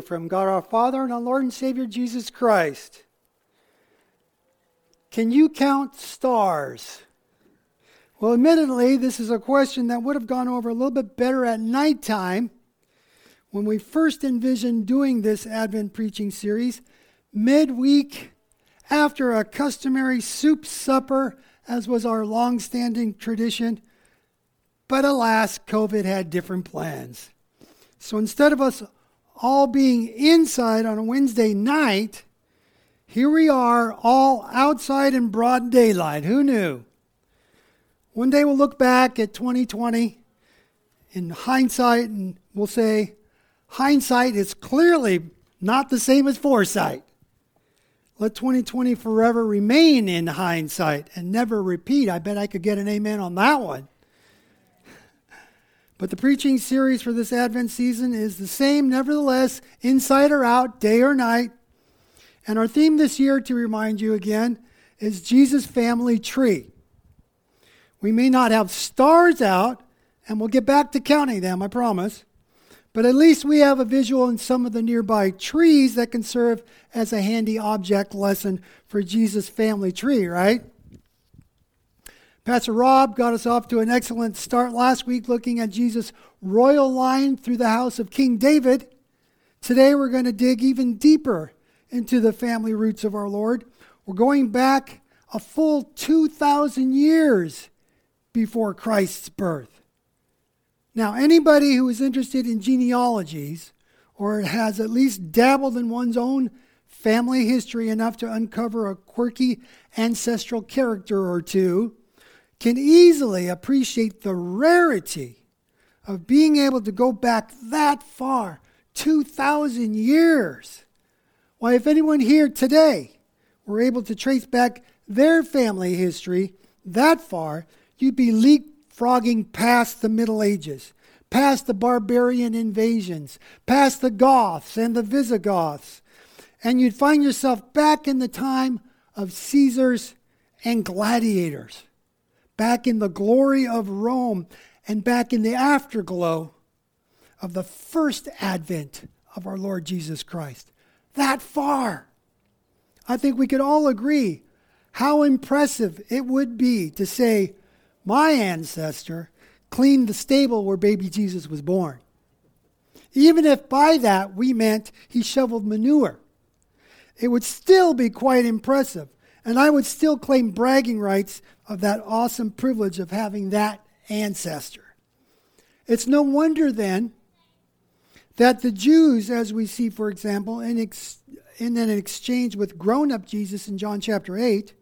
from God our Father and our Lord and Savior Jesus Christ. Can you count stars? Well, admittedly, this is a question that would have gone over a little bit better at nighttime when we first envisioned doing this Advent preaching series, midweek after a customary soup supper, as was our long standing tradition. But alas, COVID had different plans. So instead of us all being inside on a Wednesday night, here we are all outside in broad daylight. Who knew? One day we'll look back at 2020 in hindsight and we'll say, hindsight is clearly not the same as foresight. Let 2020 forever remain in hindsight and never repeat. I bet I could get an amen on that one. But the preaching series for this Advent season is the same, nevertheless, inside or out, day or night. And our theme this year, to remind you again, is Jesus' family tree. We may not have stars out, and we'll get back to counting them, I promise. But at least we have a visual in some of the nearby trees that can serve as a handy object lesson for Jesus' family tree, right? Pastor Rob got us off to an excellent start last week looking at Jesus' royal line through the house of King David. Today we're going to dig even deeper into the family roots of our Lord. We're going back a full 2,000 years before Christ's birth. Now, anybody who is interested in genealogies or has at least dabbled in one's own family history enough to uncover a quirky ancestral character or two can easily appreciate the rarity of being able to go back that far 2,000 years. Why, if anyone here today were able to trace back their family history that far, you'd be leapfrogging past the Middle Ages, past the barbarian invasions, past the Goths and the Visigoths, and you'd find yourself back in the time of Caesars and gladiators, back in the glory of Rome, and back in the afterglow of the first advent of our Lord Jesus Christ. That far. I think we could all agree how impressive it would be to say, my ancestor cleaned the stable where baby Jesus was born. Even if by that we meant he shoveled manure, it would still be quite impressive. And I would still claim bragging rights of that awesome privilege of having that ancestor. It's no wonder then that the Jews, as we see, for example, in, ex- in an exchange with grown up Jesus in John chapter 8,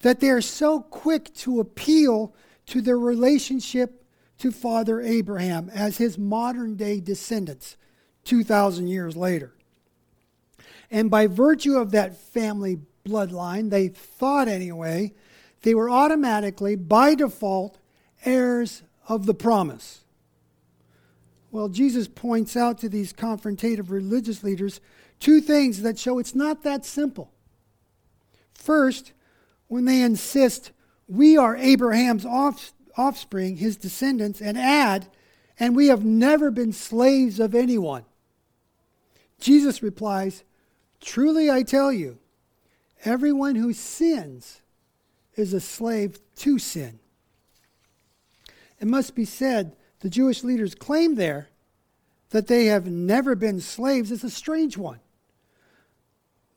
that they are so quick to appeal to their relationship to Father Abraham as his modern day descendants 2,000 years later. And by virtue of that family bloodline, they thought anyway, they were automatically, by default, heirs of the promise. Well, Jesus points out to these confrontative religious leaders two things that show it's not that simple. First, when they insist we are Abraham's offspring, his descendants, and add, and we have never been slaves of anyone. Jesus replies, Truly I tell you, everyone who sins is a slave to sin. It must be said, the Jewish leaders claim there that they have never been slaves is a strange one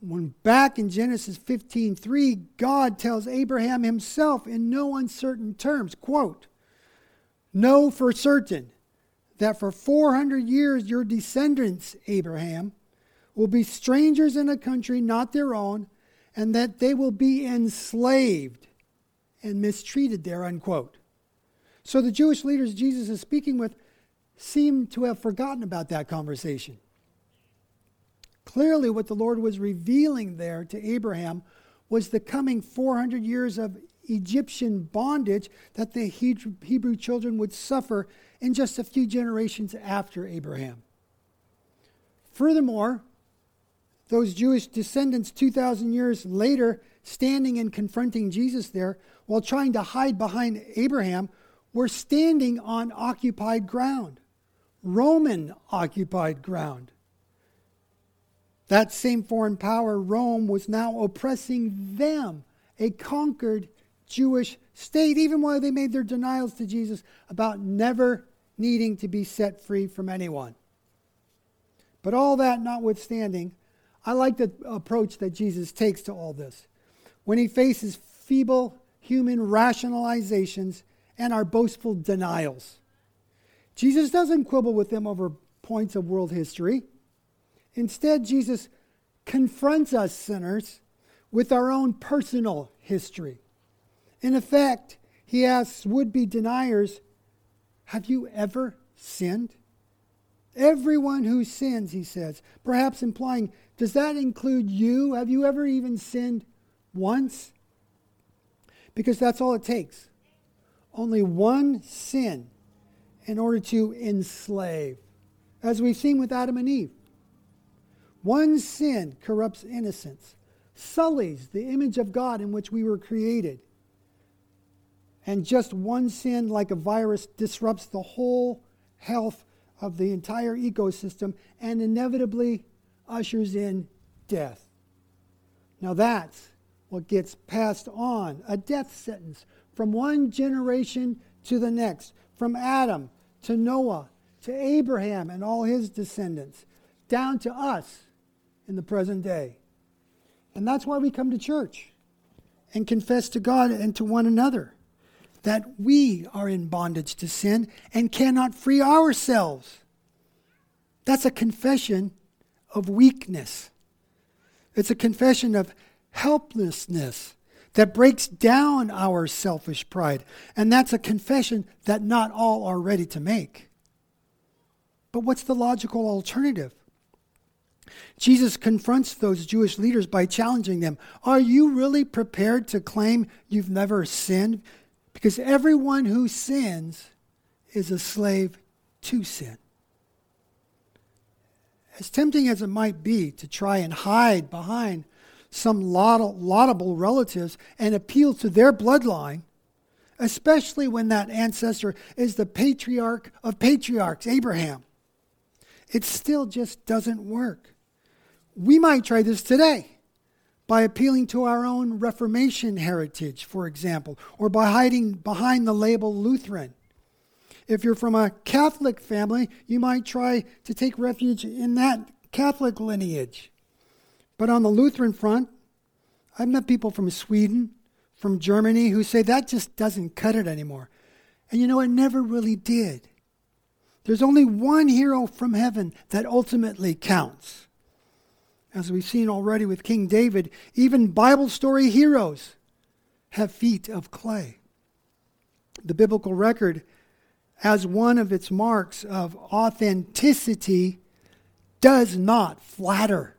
when back in Genesis 15:3, God tells Abraham himself in no uncertain terms, quote, "Know for certain that for 400 years your descendants, Abraham, will be strangers in a country not their own, and that they will be enslaved and mistreated there." Unquote. So the Jewish leaders Jesus is speaking with seem to have forgotten about that conversation. Clearly, what the Lord was revealing there to Abraham was the coming 400 years of Egyptian bondage that the Hebrew children would suffer in just a few generations after Abraham. Furthermore, those Jewish descendants 2,000 years later, standing and confronting Jesus there, while trying to hide behind Abraham, were standing on occupied ground, Roman occupied ground. That same foreign power, Rome, was now oppressing them, a conquered Jewish state, even while they made their denials to Jesus about never needing to be set free from anyone. But all that notwithstanding, I like the approach that Jesus takes to all this. When he faces feeble human rationalizations and our boastful denials, Jesus doesn't quibble with them over points of world history. Instead, Jesus confronts us sinners with our own personal history. In effect, he asks would be deniers, Have you ever sinned? Everyone who sins, he says, perhaps implying, does that include you? Have you ever even sinned once? Because that's all it takes. Only one sin in order to enslave, as we've seen with Adam and Eve. One sin corrupts innocence, sullies the image of God in which we were created. And just one sin, like a virus, disrupts the whole health of the entire ecosystem and inevitably ushers in death. Now that's what gets passed on a death sentence from one generation to the next, from Adam to Noah to Abraham and all his descendants, down to us in the present day. And that's why we come to church and confess to God and to one another that we are in bondage to sin and cannot free ourselves. That's a confession of weakness. It's a confession of helplessness that breaks down our selfish pride. And that's a confession that not all are ready to make. But what's the logical alternative? Jesus confronts those Jewish leaders by challenging them Are you really prepared to claim you've never sinned? Because everyone who sins is a slave to sin. As tempting as it might be to try and hide behind some laudable relatives and appeal to their bloodline, especially when that ancestor is the patriarch of patriarchs, Abraham, it still just doesn't work. We might try this today by appealing to our own Reformation heritage, for example, or by hiding behind the label Lutheran. If you're from a Catholic family, you might try to take refuge in that Catholic lineage. But on the Lutheran front, I've met people from Sweden, from Germany, who say that just doesn't cut it anymore. And you know, it never really did. There's only one hero from heaven that ultimately counts. As we've seen already with King David, even Bible story heroes have feet of clay. The biblical record, as one of its marks of authenticity, does not flatter.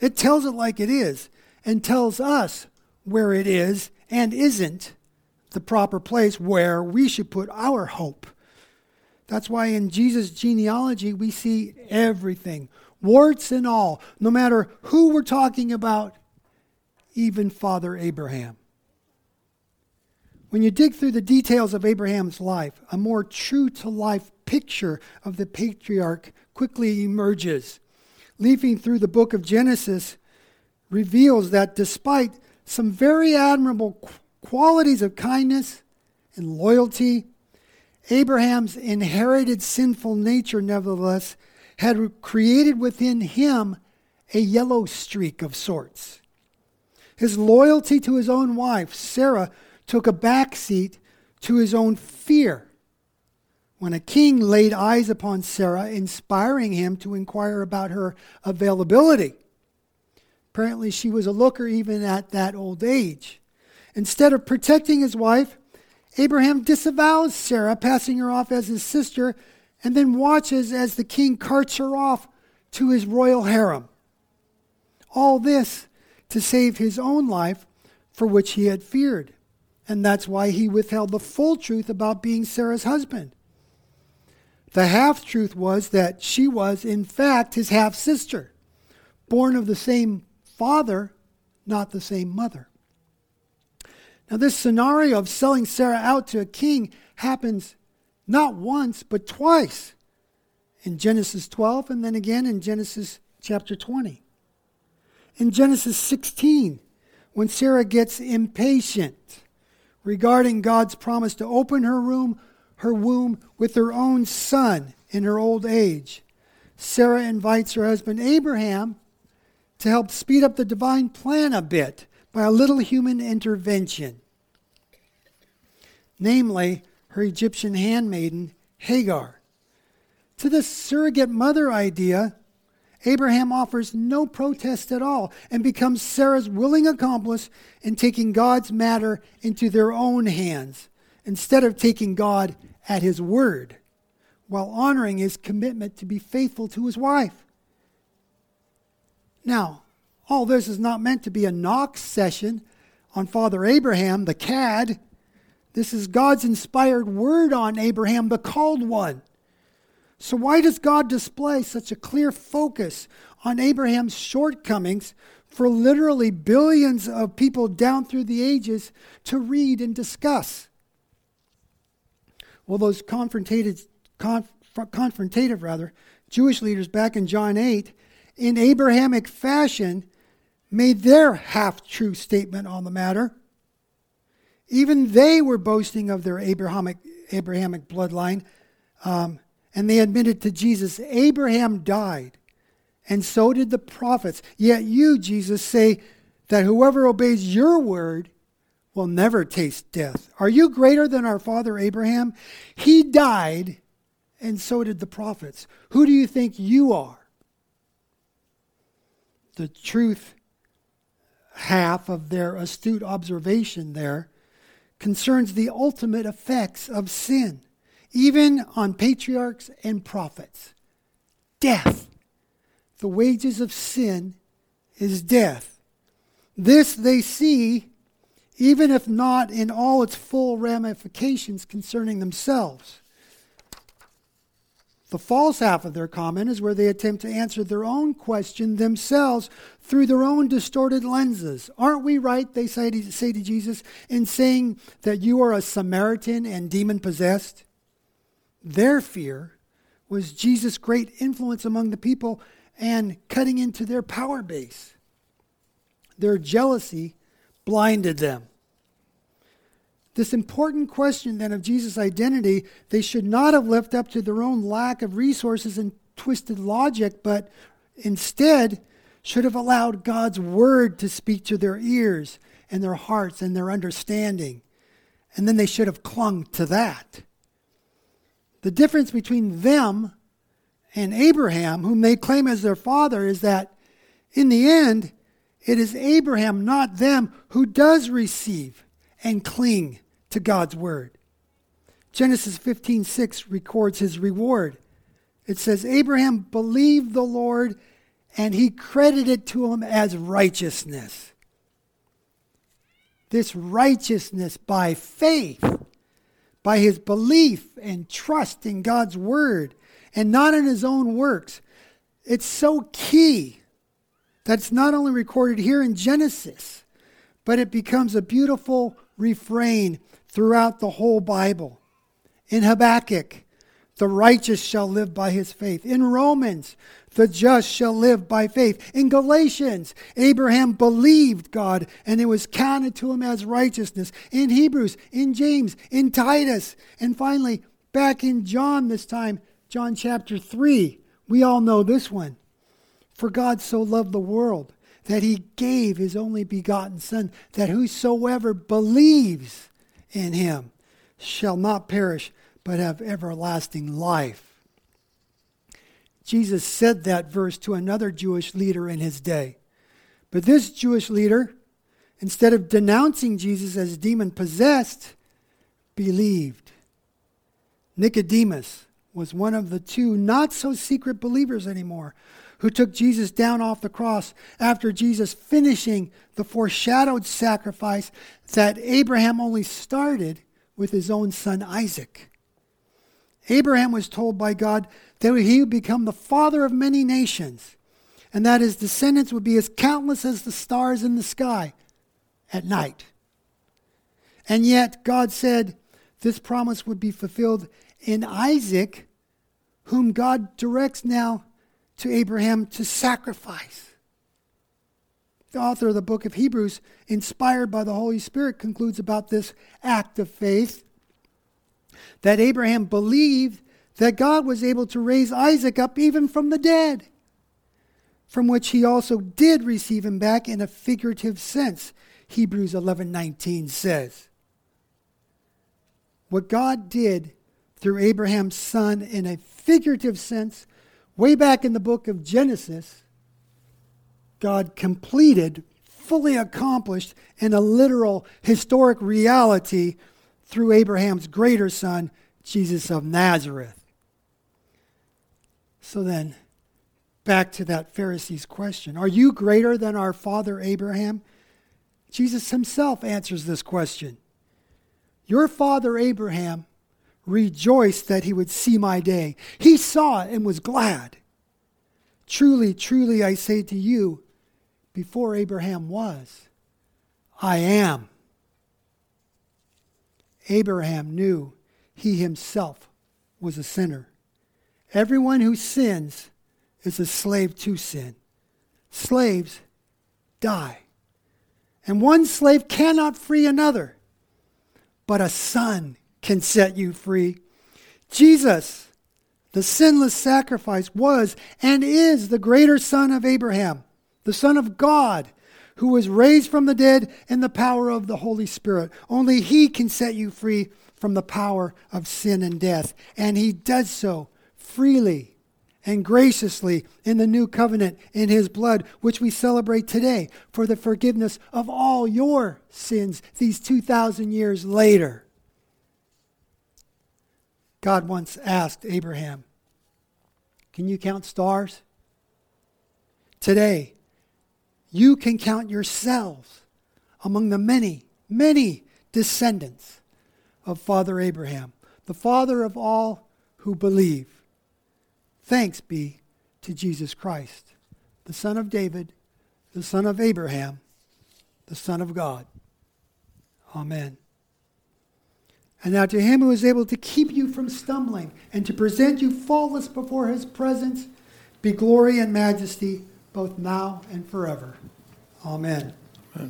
It tells it like it is and tells us where it is and isn't the proper place where we should put our hope. That's why in Jesus' genealogy we see everything warts and all, no matter who we're talking about, even Father Abraham. When you dig through the details of Abraham's life, a more true to life picture of the patriarch quickly emerges. Leafing through the book of Genesis reveals that despite some very admirable qualities of kindness and loyalty, Abraham's inherited sinful nature, nevertheless, had created within him a yellow streak of sorts. His loyalty to his own wife, Sarah, took a backseat to his own fear. When a king laid eyes upon Sarah, inspiring him to inquire about her availability. Apparently, she was a looker even at that old age. Instead of protecting his wife, Abraham disavows Sarah, passing her off as his sister and then watches as the king carts her off to his royal harem. All this to save his own life, for which he had feared. And that's why he withheld the full truth about being Sarah's husband. The half truth was that she was, in fact, his half sister, born of the same father, not the same mother. Now, this scenario of selling Sarah out to a king happens not once, but twice in Genesis 12 and then again in Genesis chapter 20. In Genesis 16, when Sarah gets impatient regarding God's promise to open her room, her womb with her own son in her old age, Sarah invites her husband Abraham to help speed up the divine plan a bit by a little human intervention. Namely, her Egyptian handmaiden, Hagar. To this surrogate mother idea, Abraham offers no protest at all and becomes Sarah's willing accomplice in taking God's matter into their own hands instead of taking God at his word while honoring his commitment to be faithful to his wife. Now, all this is not meant to be a knock session on Father Abraham, the cad. This is God's inspired word on Abraham, the called one. So, why does God display such a clear focus on Abraham's shortcomings for literally billions of people down through the ages to read and discuss? Well, those confrontative, conf, confrontative rather, Jewish leaders back in John 8, in Abrahamic fashion, made their half true statement on the matter. Even they were boasting of their Abrahamic, Abrahamic bloodline, um, and they admitted to Jesus, Abraham died, and so did the prophets. Yet you, Jesus, say that whoever obeys your word will never taste death. Are you greater than our father Abraham? He died, and so did the prophets. Who do you think you are? The truth half of their astute observation there concerns the ultimate effects of sin, even on patriarchs and prophets. Death. The wages of sin is death. This they see, even if not in all its full ramifications concerning themselves. The false half of their comment is where they attempt to answer their own question themselves through their own distorted lenses. Aren't we right, they say to, say to Jesus, in saying that you are a Samaritan and demon possessed? Their fear was Jesus' great influence among the people and cutting into their power base. Their jealousy blinded them. This important question, then, of Jesus' identity, they should not have left up to their own lack of resources and twisted logic, but instead should have allowed God's word to speak to their ears and their hearts and their understanding. And then they should have clung to that. The difference between them and Abraham, whom they claim as their father, is that in the end, it is Abraham, not them, who does receive and cling to God's word. Genesis 15:6 records his reward. It says Abraham believed the Lord and he credited to him as righteousness. This righteousness by faith, by his belief and trust in God's word and not in his own works. It's so key that it's not only recorded here in Genesis, but it becomes a beautiful refrain throughout the whole Bible. In Habakkuk, the righteous shall live by his faith. In Romans, the just shall live by faith. In Galatians, Abraham believed God and it was counted to him as righteousness. In Hebrews, in James, in Titus, and finally, back in John this time, John chapter 3, we all know this one. For God so loved the world that he gave his only begotten Son, that whosoever believes in him shall not perish, but have everlasting life. Jesus said that verse to another Jewish leader in his day. But this Jewish leader, instead of denouncing Jesus as demon possessed, believed. Nicodemus was one of the two not so secret believers anymore who took Jesus down off the cross after Jesus finishing the foreshadowed sacrifice that Abraham only started with his own son Isaac. Abraham was told by God that he would become the father of many nations and that his descendants would be as countless as the stars in the sky at night. And yet, God said this promise would be fulfilled in Isaac, whom God directs now to Abraham to sacrifice. The author of the book of Hebrews, inspired by the Holy Spirit, concludes about this act of faith that Abraham believed that God was able to raise Isaac up even from the dead, from which he also did receive him back in a figurative sense, Hebrews 11:19 says. What God did through Abraham's son in a figurative sense, way back in the book of Genesis, God completed, fully accomplished in a literal historic reality through Abraham's greater son, Jesus of Nazareth. So then, back to that Pharisee's question Are you greater than our father Abraham? Jesus himself answers this question. Your father Abraham rejoiced that he would see my day. He saw it and was glad. Truly, truly, I say to you, before Abraham was, I am. Abraham knew he himself was a sinner. Everyone who sins is a slave to sin. Slaves die. And one slave cannot free another, but a son can set you free. Jesus, the sinless sacrifice, was and is the greater son of Abraham, the son of God, who was raised from the dead in the power of the Holy Spirit. Only he can set you free from the power of sin and death. And he does so freely and graciously in the new covenant in his blood, which we celebrate today for the forgiveness of all your sins these 2,000 years later. God once asked Abraham, Can you count stars? Today, you can count yourselves among the many, many descendants of Father Abraham, the father of all who believe. Thanks be to Jesus Christ, the Son of David, the Son of Abraham, the Son of God. Amen. And now to him who is able to keep you from stumbling and to present you faultless before his presence, be glory and majesty both now and forever. Amen.